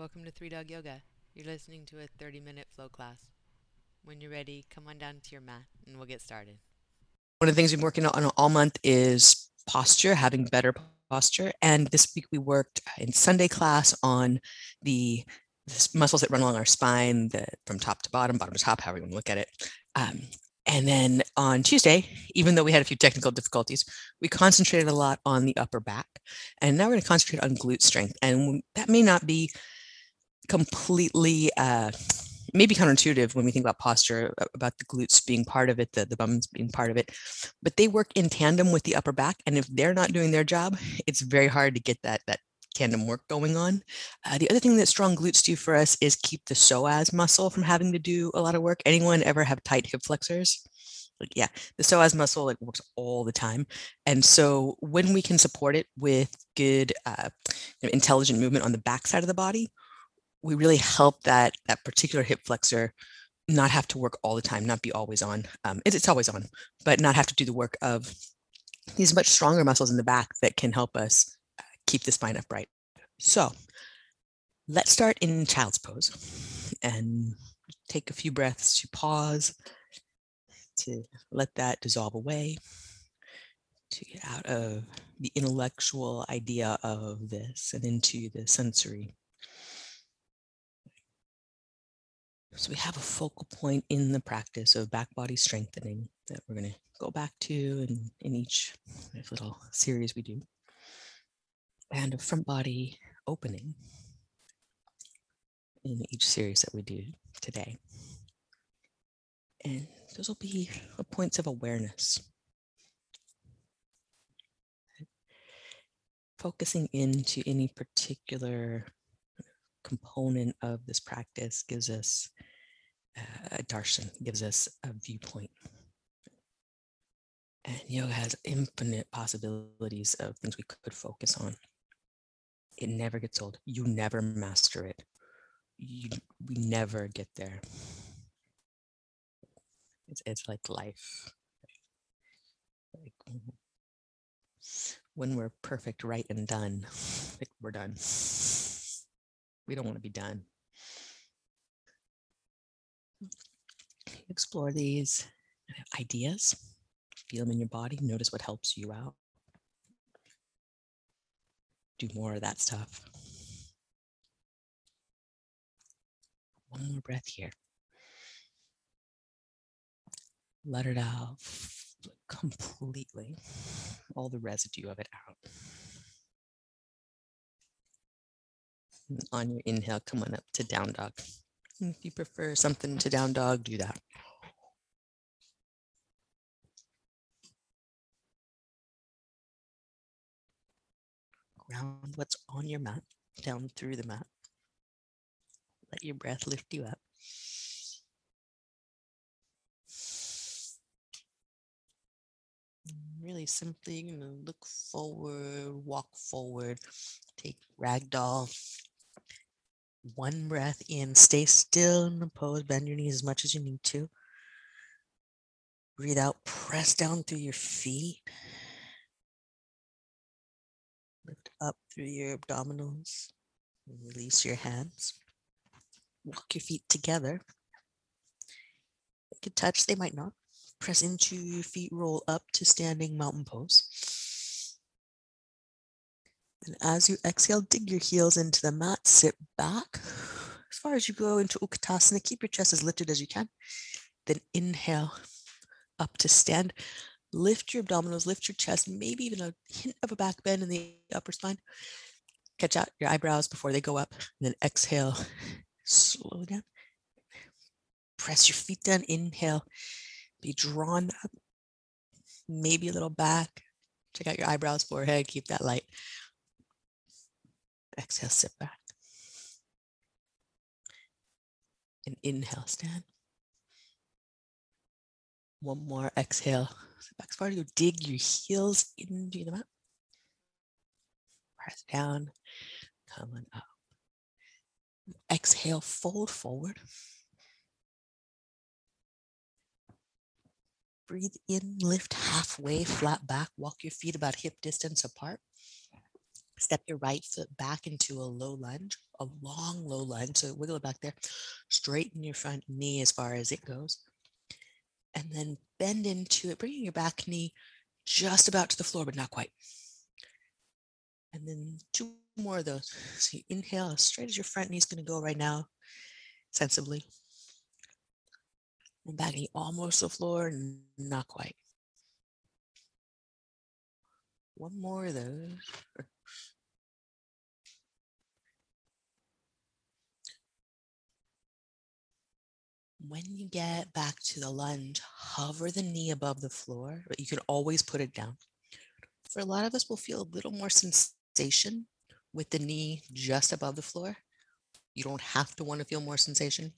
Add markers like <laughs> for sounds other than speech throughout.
welcome to Three Dog Yoga. You're listening to a 30 minute flow class. When you're ready, come on down to your mat and we'll get started. One of the things we've been working on all month is posture, having better posture. And this week we worked in Sunday class on the, muscles that run along our spine, the, from top to bottom, bottom to top, however you want to look at it. Um, and then on Tuesday, even though we had a few technical difficulties, we concentrated a lot on the upper back. And now we're going to concentrate on glute strength. And that may not be completely uh, maybe counterintuitive when we think about posture about the glutes being part of it the, the bums being part of it but they work in tandem with the upper back and if they're not doing their job it's very hard to get that that tandem work going on. Uh, the other thing that strong glutes do for us is keep the psoas muscle from having to do a lot of work. Anyone ever have tight hip flexors? Like yeah the psoas muscle like works all the time and so when we can support it with good uh, intelligent movement on the back side of the body we really help that that particular hip flexor not have to work all the time, not be always on. Um, it's, it's always on, but not have to do the work of these much stronger muscles in the back that can help us uh, keep the spine upright. So let's start in child's pose and take a few breaths to pause, to let that dissolve away, to get out of the intellectual idea of this and into the sensory So we have a focal point in the practice of back body strengthening that we're going to go back to in, in each little series we do. And a front body opening in each series that we do today. And those will be points of awareness. Focusing into any particular component of this practice gives us uh, darshan, gives us a viewpoint. And yoga has infinite possibilities of things we could focus on. It never gets old. You never master it. You, we never get there. It's, it's like life. Like when we're perfect, right, and done, <laughs> we're done. We don't want to be done. Explore these ideas, feel them in your body, notice what helps you out. Do more of that stuff. One more breath here. Let it out completely, all the residue of it out. on your inhale, come on up to down dog. If you prefer something to down dog, do that. Ground what's on your mat, down through the mat. Let your breath lift you up. Really simply, you look forward, walk forward, take ragdoll, one breath in, stay still in the pose, bend your knees as much as you need to. Breathe out, press down through your feet. Lift up through your abdominals. Release your hands. Walk your feet together. They could touch, they might not. Press into your feet, roll up to standing mountain pose. And as you exhale, dig your heels into the mat, sit back. As far as you go into Utkatasana, keep your chest as lifted as you can. Then inhale up to stand. Lift your abdominals, lift your chest, maybe even a hint of a back bend in the upper spine. Catch out your eyebrows before they go up. And then exhale, slow down. Press your feet down, inhale. Be drawn up, maybe a little back. Check out your eyebrows, forehead, keep that light. Exhale, sit back. And inhale, stand. One more exhale. Sit back as you. Dig your heels into the mat. Press down. Come on up. Exhale, fold forward. Breathe in, lift halfway, flat back. Walk your feet about hip distance apart. Step your right foot back into a low lunge, a long low lunge. So wiggle it back there. Straighten your front knee as far as it goes. And then bend into it, bringing your back knee just about to the floor, but not quite. And then two more of those. So you inhale as straight as your front knee is going to go right now, sensibly. And back knee almost to the floor, not quite. One more of those. When you get back to the lunge, hover the knee above the floor, but you can always put it down. For a lot of us, we'll feel a little more sensation with the knee just above the floor. You don't have to want to feel more sensation.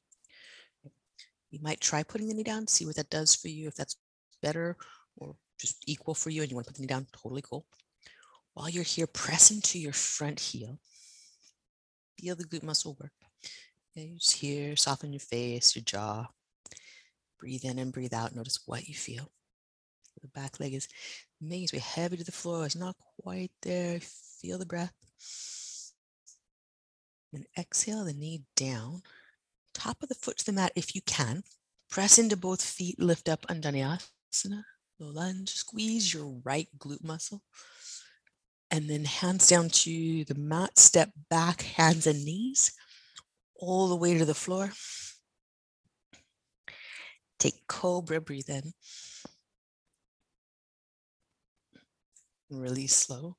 You might try putting the knee down, see what that does for you. If that's better or just equal for you and you want to put the knee down, totally cool. While you're here, press into your front heel. Feel the glute muscle work. Just here, soften your face, your jaw. Breathe in and breathe out. Notice what you feel. The back leg is making its way heavy to the floor. It's not quite there. Feel the breath. And exhale the knee down. Top of the foot to the mat if you can. Press into both feet, lift up Anjaneyasana. Low lunge, squeeze your right glute muscle. And then hands down to the mat, step back, hands and knees all the way to the floor. Take cobra, breathe in. Release slow.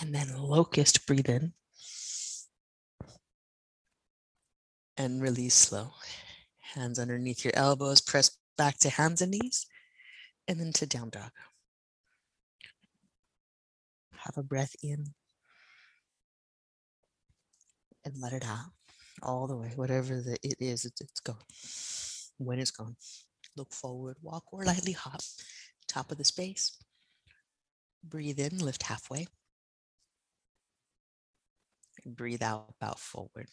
And then locust, breathe in. And release slow. Hands underneath your elbows, press back to hands and knees, and then to down dog. Have a breath in and let it out all the way, whatever the, it is, it's, it's gone. When it's gone, look forward, walk or lightly hop, top of the space. Breathe in, lift halfway. And breathe out, about forward.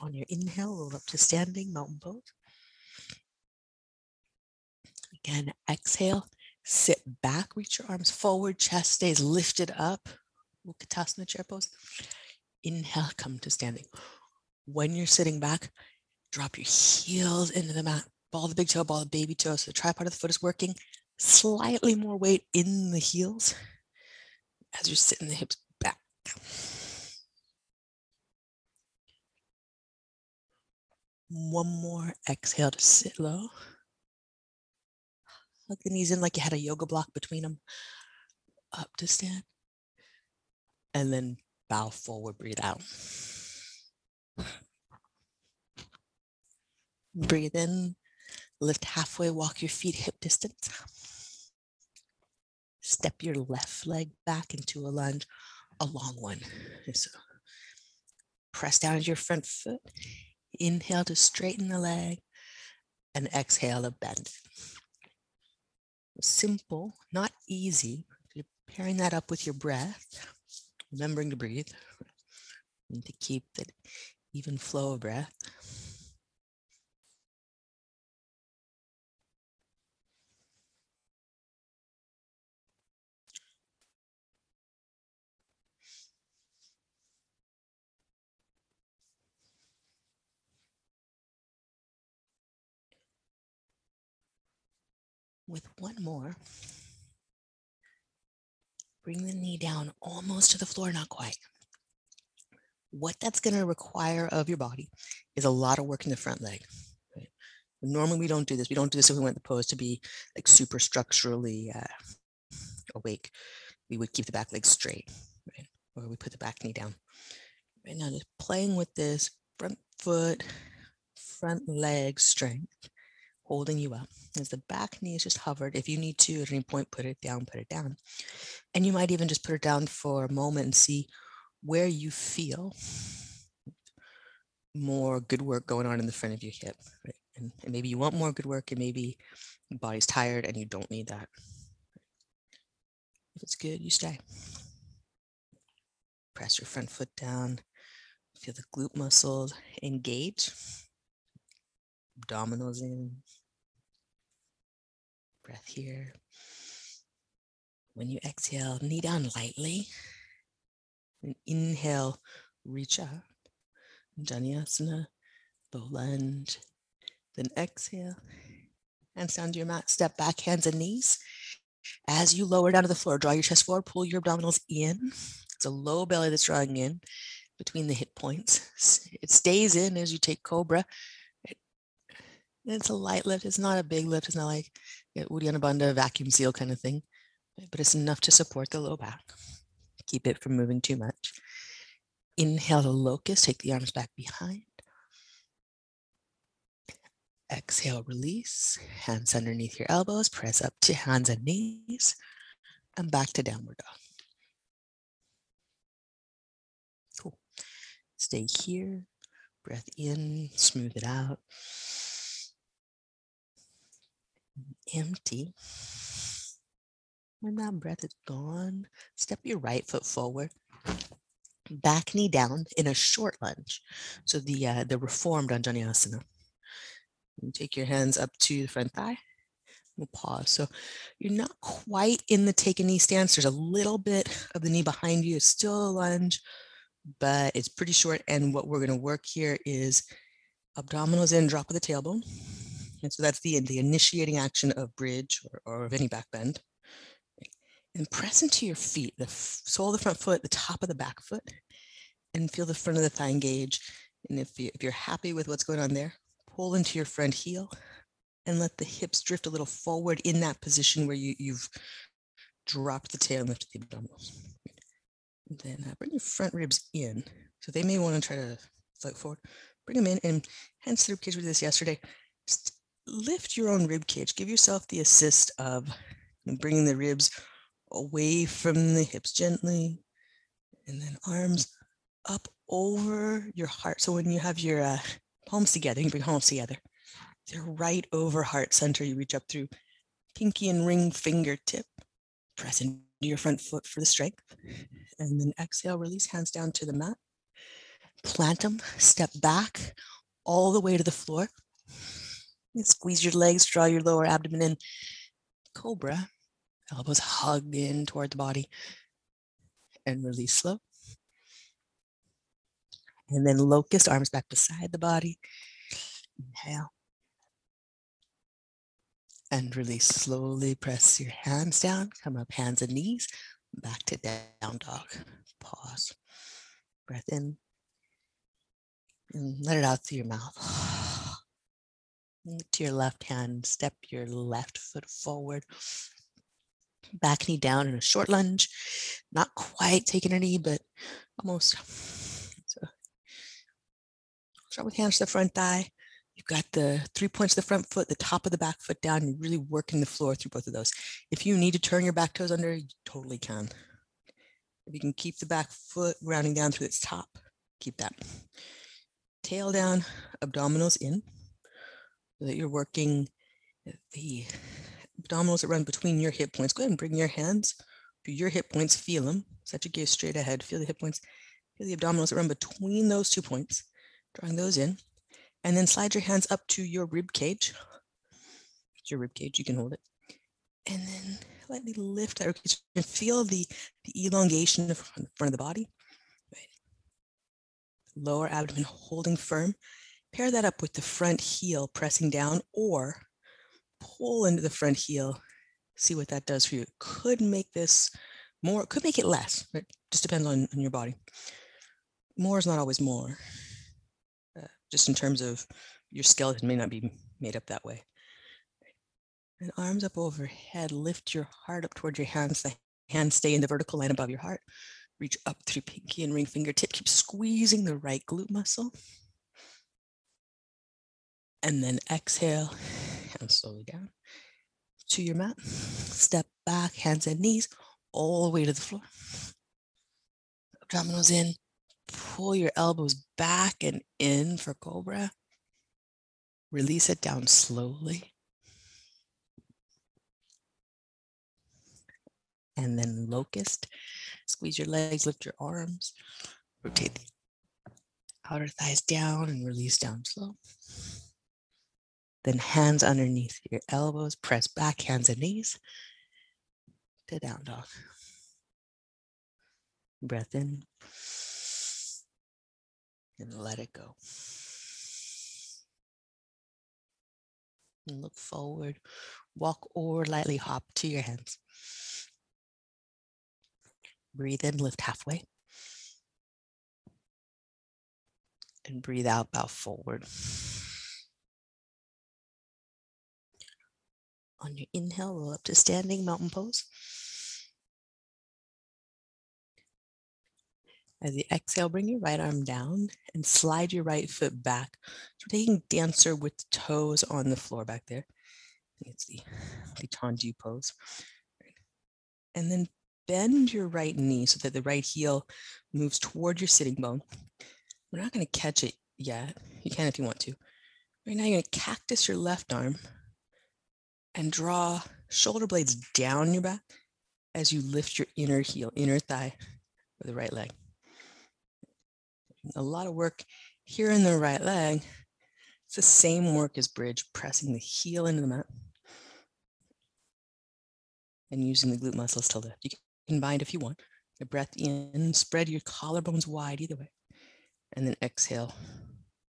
On your inhale, roll up to standing mountain pose. Again, exhale, sit back, reach your arms forward, chest stays lifted up. Utkatasana chair pose. Inhale, come to standing. When you're sitting back, drop your heels into the mat. Ball the big toe, ball the baby toe. So the tripod of the foot is working. Slightly more weight in the heels as you're sitting the hips back. One more exhale to sit low. Hug the knees in like you had a yoga block between them. Up to stand and then bow forward, breathe out. Breathe in, lift halfway, walk your feet hip distance. Step your left leg back into a lunge, a long one. So press down into your front foot. Inhale to straighten the leg and exhale to bend. Simple, not easy. You're pairing that up with your breath remembering to breathe and to keep that even flow of breath. With one more, Bring the knee down almost to the floor, not quite. What that's going to require of your body is a lot of work in the front leg. Right? Normally, we don't do this. We don't do this if we want the pose to be like super structurally uh, awake. We would keep the back leg straight, right? Or we put the back knee down. Right now, just playing with this front foot, front leg strength, holding you up. As the back knee is just hovered, if you need to at any point, put it down, put it down. And you might even just put it down for a moment and see where you feel more good work going on in the front of your hip. Right? And, and maybe you want more good work, and maybe your body's tired and you don't need that. If it's good, you stay. Press your front foot down. Feel the glute muscles engage. Abdominals in. Breath here. When you exhale, knee down lightly. And inhale, reach up. Janyasana, low lunge. Then exhale, and to your mat. Step back, hands and knees. As you lower down to the floor, draw your chest forward, pull your abdominals in. It's a low belly that's drawing in between the hip points. It stays in as you take cobra. It's a light lift. It's not a big lift. It's not like Uddiyana Bandha vacuum seal kind of thing, but it's enough to support the low back. Keep it from moving too much. Inhale to locust, take the arms back behind. Exhale, release. Hands underneath your elbows, press up to hands and knees, and back to downward dog. Cool. Stay here. Breath in, smooth it out. Empty. When that breath is gone, step your right foot forward back knee down in a short lunge. So the uh, the reformed Anjaneyasana. You take your hands up to the front thigh. We'll pause. So you're not quite in the take a knee stance. There's a little bit of the knee behind you. It's still a lunge, but it's pretty short. And what we're going to work here is abdominals in, drop of the tailbone. And so that's the, the initiating action of bridge or, or of any back bend. And press into your feet, the sole of the front foot, the top of the back foot, and feel the front of the thigh engage. And if, you, if you're happy with what's going on there, pull into your front heel and let the hips drift a little forward in that position where you, you've dropped the tail and lifted the abdominals. And then uh, bring your front ribs in. So they may want to try to float forward. Bring them in and hence the rib cage we did this yesterday. Just lift your own rib cage. Give yourself the assist of bringing the ribs away from the hips gently. And then arms up over your heart. So when you have your uh, palms together, you bring palms together. They're right over heart center. You reach up through pinky and ring fingertip. Press into your front foot for the strength. And then exhale, release hands down to the mat. Plant them, step back all the way to the floor. Squeeze your legs, draw your lower abdomen in. Cobra, elbows hug in toward the body. And release slow. And then locust, arms back beside the body. Inhale. And release slowly. Press your hands down. Come up, hands and knees. Back to down dog. Pause. Breath in. And let it out through your mouth. To your left hand, step your left foot forward. Back knee down in a short lunge. Not quite taking a knee, but almost. So start with hands to the front thigh. You've got the three points of the front foot, the top of the back foot down. You're really working the floor through both of those. If you need to turn your back toes under, you totally can. If you can keep the back foot rounding down through its top, keep that. Tail down, abdominals in, that you're working uh, the abdominals that run between your hip points. Go ahead and bring your hands to your hip points, feel them. Set your gaze straight ahead, feel the hip points, feel the abdominals that run between those two points drawing those in. And then slide your hands up to your rib cage. It's your rib cage, you can hold it. And then lightly lift that rib cage and feel the, the elongation in front of the body. Right. Lower abdomen holding firm. Pair that up with the front heel pressing down or pull into the front heel. See what that does for you. It could make this more, could make it less. It just depends on, on your body. More is not always more uh, just in terms of your skeleton may not be made up that way. And arms up overhead, lift your heart up towards your hands. The hands stay in the vertical line above your heart. Reach up through pinky and ring fingertip. Keep squeezing the right glute muscle. And then exhale and slowly down to your mat. Step back, hands and knees, all the way to the floor. Abdominals in, pull your elbows back and in for cobra. Release it down slowly. And then locust. Squeeze your legs, lift your arms, rotate the outer thighs down and release down slow. Then hands underneath your elbows, press back, hands and knees. to down dog. Breath in and let it go. And look forward, walk or lightly hop to your hands. Breathe in, lift halfway. And breathe out, bow forward. On your inhale, roll up to standing mountain pose. As you exhale, bring your right arm down and slide your right foot back. So we're taking dancer with the toes on the floor back there. It's the, the tendu pose. And then bend your right knee so that the right heel moves toward your sitting bone. We're not going to catch it yet. You can if you want to. Right now, you're going to cactus your left arm and draw shoulder blades down your back as you lift your inner heel, inner thigh with the right leg. A lot of work here in the right leg. It's the same work as bridge, pressing the heel into the mat and using the glute muscles to lift. You can bind if you want. The breath in, spread your collarbones wide either way. And then exhale,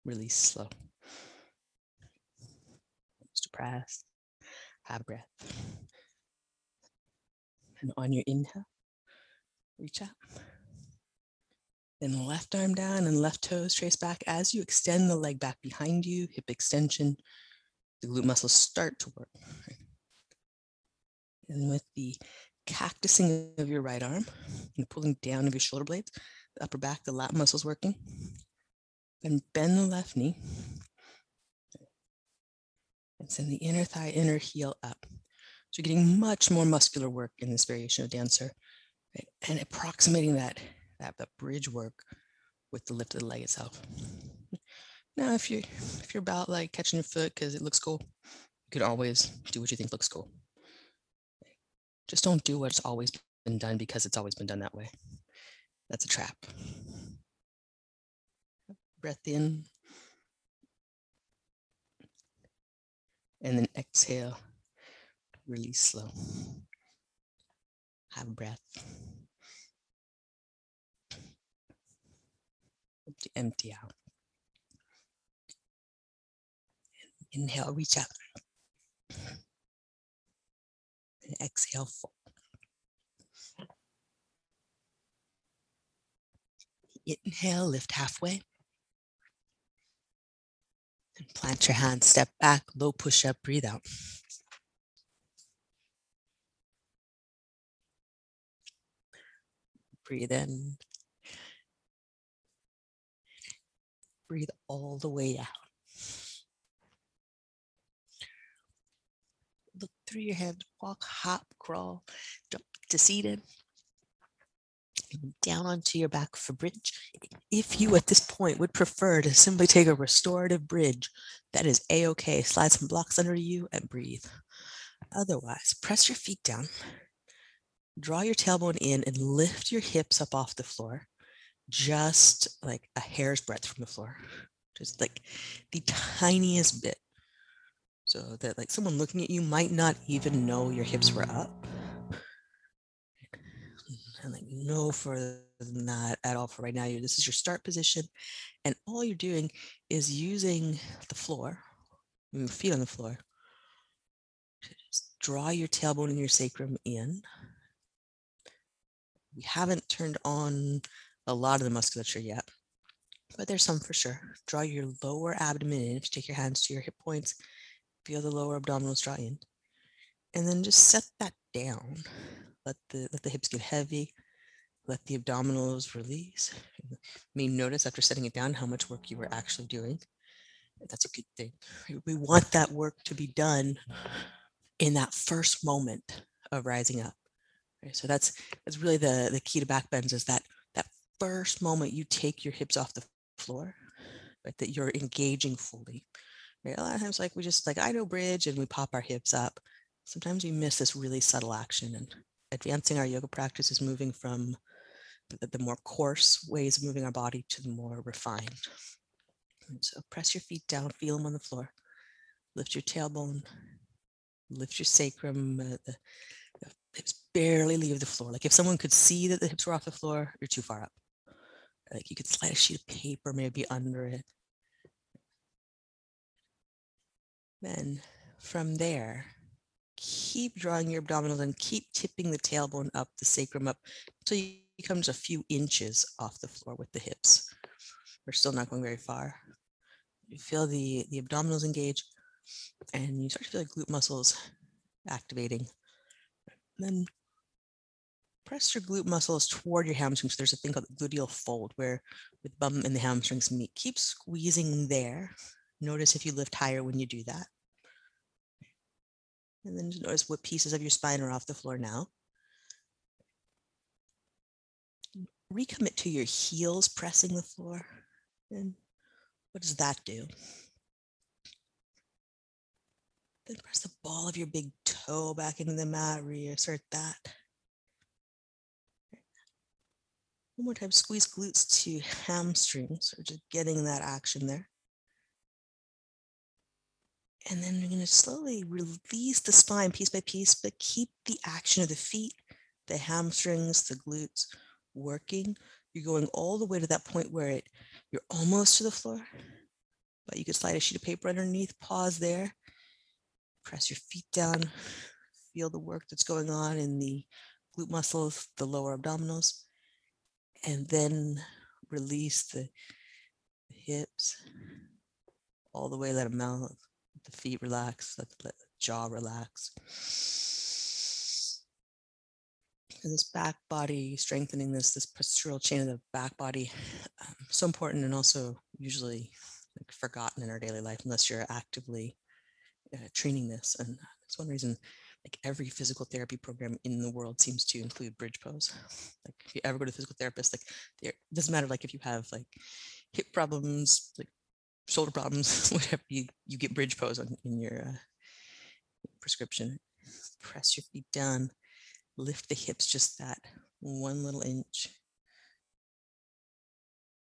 release slow. Just press, have a breath. And on your inhale, reach out. Then left arm down and left toes trace back as you extend the leg back behind you, hip extension. The glute muscles start to work. And with the cactusing of your right arm and pulling down of your shoulder blades, the upper back, the lat muscles working. Then bend the left knee. And send the inner thigh, inner heel up. So you're getting much more muscular work in this variation of dancer. Right? And approximating that that, that bridge work with the lift of the leg itself. Now, if you if you're about like catching your foot because it looks cool, you can always do what you think looks cool. Just don't do what's always been done because it's always been done that way. That's a trap. Breath in. And then exhale, really slow. Have a breath. to empty out. Inhale, reach out. And exhale, fold. Inhale, lift halfway. Plant your hands, step back, low push up, breathe out. Breathe in. Breathe all the way out. Look through your head, walk, hop, crawl, jump to seated. Down onto your back for bridge. If you at this point would prefer to simply take a restorative bridge, that is a-okay. Slide some blocks under you and breathe. Otherwise, press your feet down, draw your tailbone in and lift your hips up off the floor just like a hair's breadth from the floor, just like the tiniest bit. So that like someone looking at you might not even know your hips were up. And like no further than that at all for right now. This is your start position. And all you're doing is using the floor, your feet on the floor, just draw your tailbone and your sacrum in. We haven't turned on a lot of the musculature yet, but there's some for sure. Draw your lower abdomen in. If you take your hands to your hip points, feel the lower abdominals draw in. And then just set that down. Let the let the hips get heavy. Let the abdominals release. You may notice after setting it down how much work you were actually doing. That's a good thing. We want that work to be done in that first moment of rising up. So that's that's really the the key to back bends is that that first moment you take your hips off the floor, right, that you're engaging fully. Right? A lot of times, like we just like I know bridge and we pop our hips up. Sometimes we miss this really subtle action and advancing our yoga practice is moving from the, the more coarse ways of moving our body to the more refined. And so press your feet down, feel them on the floor. Lift your tailbone, lift your sacrum, uh, the, the hips barely leave the floor. Like if someone could see that the hips were off the floor, you're too far up. Like you could slide a sheet of paper maybe under it. Then from there, keep drawing your abdominals and keep tipping the tailbone up, the sacrum up, until you come a few inches off the floor with the hips. We're still not going very far. You feel the, the abdominals engage and you start to feel like glute muscles activating. Then press your glute muscles toward your hamstrings. There's a thing called the gluteal fold where the bum and the hamstrings meet. Keep squeezing there. Notice if you lift higher when you do that. And then just notice what pieces of your spine are off the floor now. Recommit to your heels pressing the floor. And what does that do? Then press the ball of your big toe back into the mat, reassert that. One more time, squeeze glutes to hamstrings, or just getting that action there. And then you're going to slowly release the spine piece by piece, but keep the action of the feet, the hamstrings, the glutes working. You're going all the way to that point where it you're almost to the floor, but you could slide a sheet of paper underneath, pause there, press your feet down, feel the work that's going on in the glute muscles, the lower abdominals, and then release the hips all the way, let them out the feet relax, let the jaw relax. And this back body, strengthening this, this postural chain of the back body, um, so important and also usually like forgotten in our daily life unless you're actively uh, training this. And that's one reason like every physical therapy program in the world seems to include bridge pose. Like if you ever go to a physical therapist, like it doesn't matter like if you have like hip problems, like shoulder problems, <laughs> whatever, you, you get bridge pose on, in your uh, prescription. Press your feet down, lift the hips just that one little inch,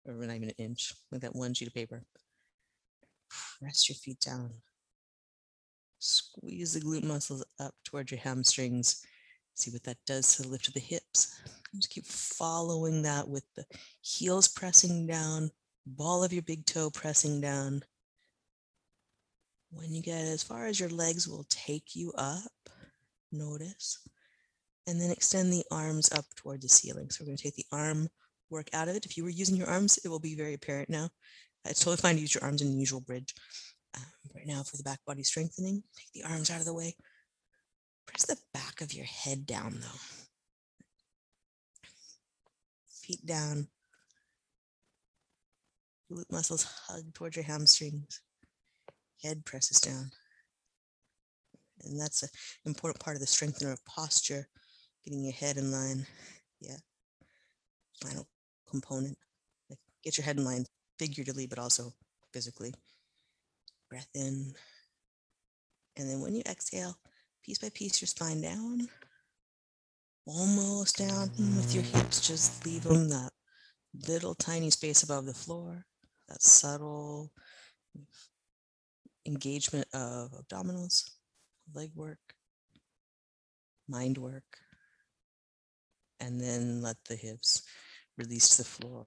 or not even an inch, like that one sheet of paper. Press your feet down. Squeeze the glute muscles up towards your hamstrings. See what that does to the lift of the hips. Just keep following that with the heels pressing down, ball of your big toe pressing down. When you get as far as your legs will take you up, notice, and then extend the arms up toward the ceiling. So we're going to take the arm work out of it. If you were using your arms, it will be very apparent now. It's totally fine to use your arms in the usual bridge. Um, right now for the back body strengthening, take the arms out of the way. Press the back of your head down though. Feet down, glute muscles hug towards your hamstrings. Head presses down. And that's an important part of the strengthener of posture, getting your head in line. Yeah. Final component. Like get your head in line figuratively, but also physically. Breath in. And then when you exhale, piece by piece, your spine down. Almost down with your hips, just leave them that little tiny space above the floor that subtle engagement of abdominals, leg work, mind work, and then let the hips release to the floor.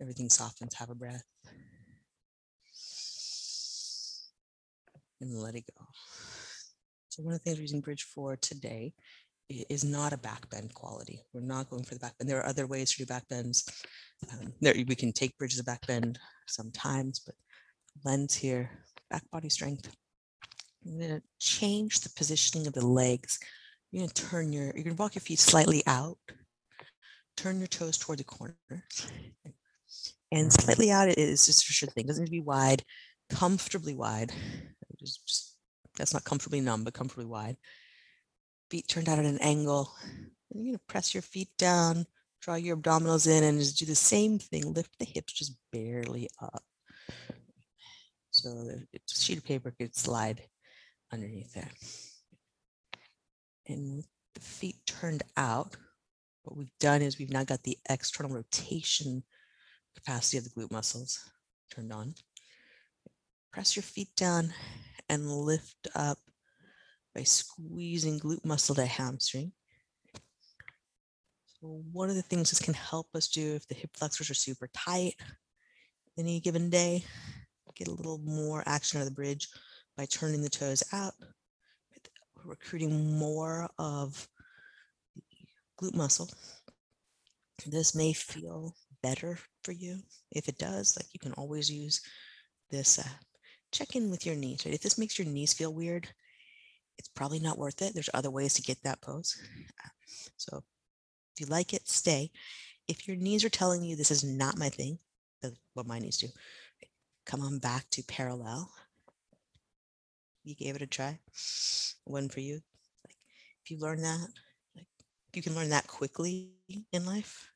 Everything softens, have a breath. And let it go. So one of the things we're using Bridge for today is not a back bend quality. We're not going for the back bend. There are other ways to do back bends. Um, there, we can take bridges of back bend sometimes, but lens here, back body strength. I'm going to change the positioning of the legs. You're going to turn your, you're going to walk your feet slightly out, turn your toes toward the corner. And slightly out is just a sure thing. Doesn't need to be wide, comfortably wide. Just, just that's not comfortably numb, but comfortably wide feet turned out at an angle. You're going to press your feet down, draw your abdominals in, and just do the same thing. Lift the hips just barely up. So the sheet of paper could slide underneath there. And with the feet turned out, what we've done is we've now got the external rotation capacity of the glute muscles turned on. Press your feet down and lift up by squeezing glute muscle to hamstring. So one of the things this can help us do if the hip flexors are super tight any given day, get a little more action out of the bridge by turning the toes out, recruiting more of the glute muscle. This may feel better for you. If it does, like you can always use this. Uh, check in with your knees. Right? If this makes your knees feel weird, it's probably not worth it. There's other ways to get that pose. Uh, so if you like it, stay. If your knees are telling you this is not my thing, what my knees do, come on back to parallel. You gave it a try. One for you. Like if you learn that, like you can learn that quickly in life,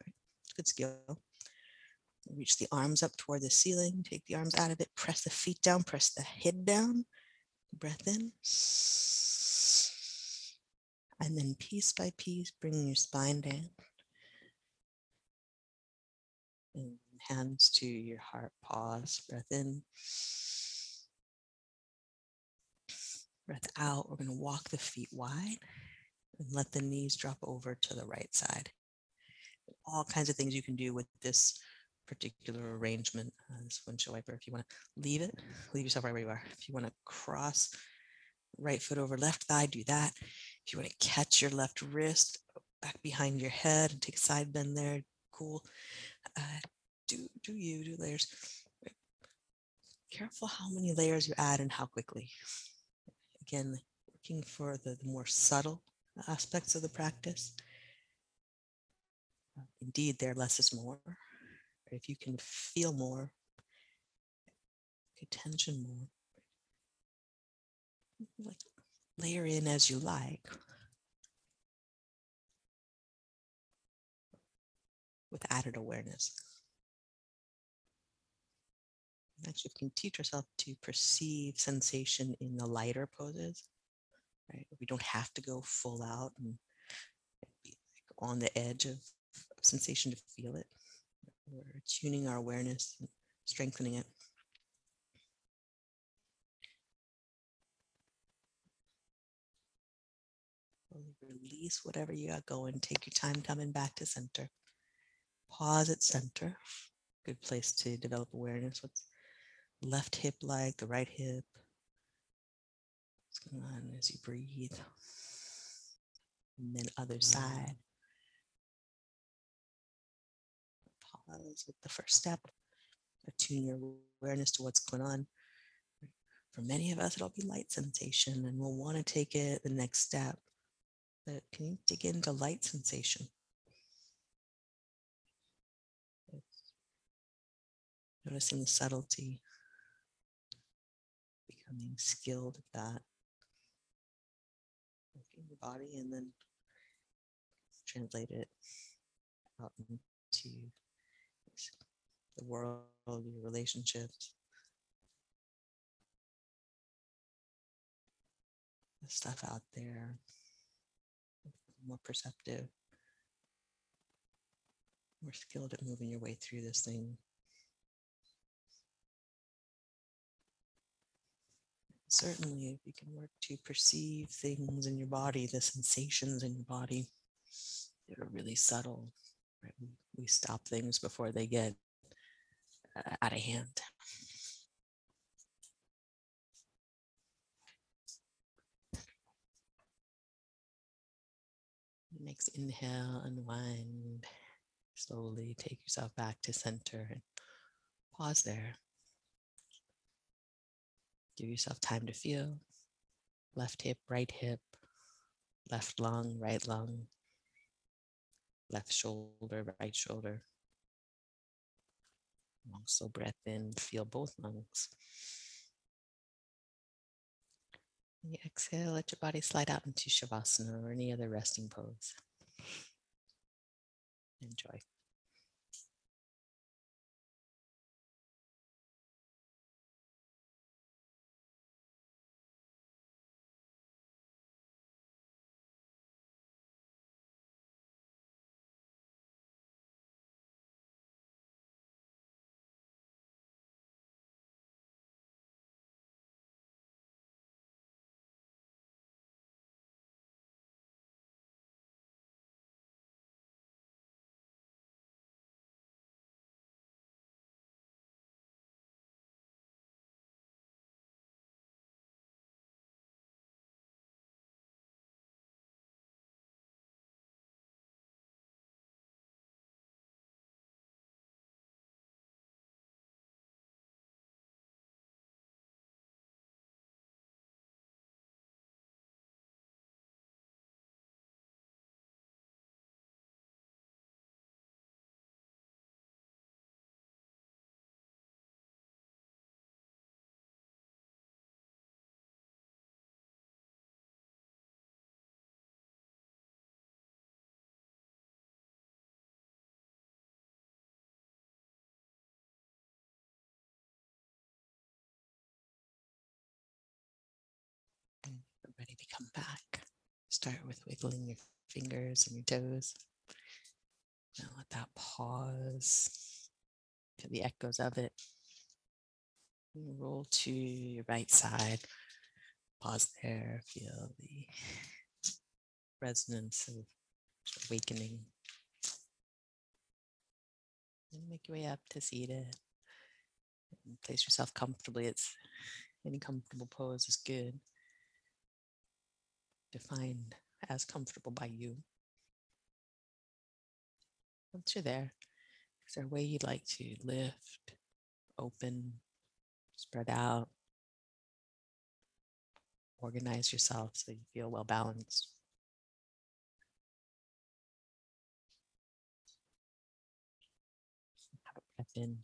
good skill. Reach the arms up toward the ceiling, take the arms out of it, press the feet down, press the head down, breath in. And then piece by piece, bring your spine down. And hands to your heart, pause, breath in. Breath out. We're going to walk the feet wide and let the knees drop over to the right side. All kinds of things you can do with this particular arrangement. Uh, this windshield wiper. If you want to leave it, leave yourself right where you are. If you want to cross right foot over left thigh, do that. If you want to catch your left wrist back behind your head and take a side bend there, cool. Uh, do do you do layers. Careful how many layers you add and how quickly. Again, looking for the, the more subtle aspects of the practice. Indeed, there less is more. If you can feel more, attention more, like layer in as you like. With added awareness. Actually, you can teach yourself to perceive sensation in the lighter poses. Right? We don't have to go full out and be like on the edge of sensation to feel it. We're tuning our awareness and strengthening it. Release whatever you got going. Take your time coming back to center. Pause at center. Good place to develop awareness. What's left hip like, the right hip. What's going on as you breathe? And then other mm-hmm. side. With the first step. Attune your awareness to what's going on. For many of us, it'll be light sensation, and we'll want to take it the next step. But can you dig into light sensation? Noticing the subtlety becoming skilled at that. In the body and then translate it out into the world, your relationships. The stuff out there, more perceptive, more skilled at moving your way through this thing. certainly if you can work to perceive things in your body, the sensations in your body that are really subtle, right? We stop things before they get Uh, out of hand. Next inhale, unwind. Slowly take yourself back to center and pause there. Give yourself time to feel. Left hip, right hip, left lung, right lung, left shoulder, right shoulder. Also, breath in, feel both lungs. And you exhale, let your body slide out into Shavasana or any other resting pose. Enjoy. Maybe come back. Start with wiggling your fingers and your toes. Now let that pause. Feel the echoes of it. Roll to your right side. Pause there. Feel the resonance of awakening. And make your way up to seated. And place yourself comfortably. It's any comfortable pose is good. Defined as comfortable by you. Once you're there, is there a way you'd like to lift, open, spread out, organize yourself so you feel well balanced? Have a breath in.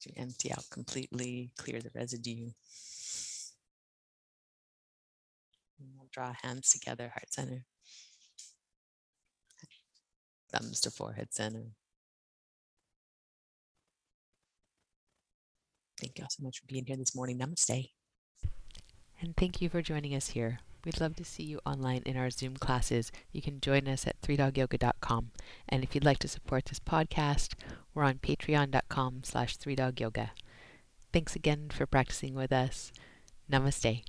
To empty out completely, clear the residue. We'll draw hands together, heart center. Thumbs to forehead center. Thank you all so much for being here this morning. Namaste. And thank you for joining us here. We'd love to see you online in our Zoom classes. You can join us at 3dogyoga.com. And if you'd like to support this podcast, we're on patreon.com slash 3dogyoga. Thanks again for practicing with us. Namaste.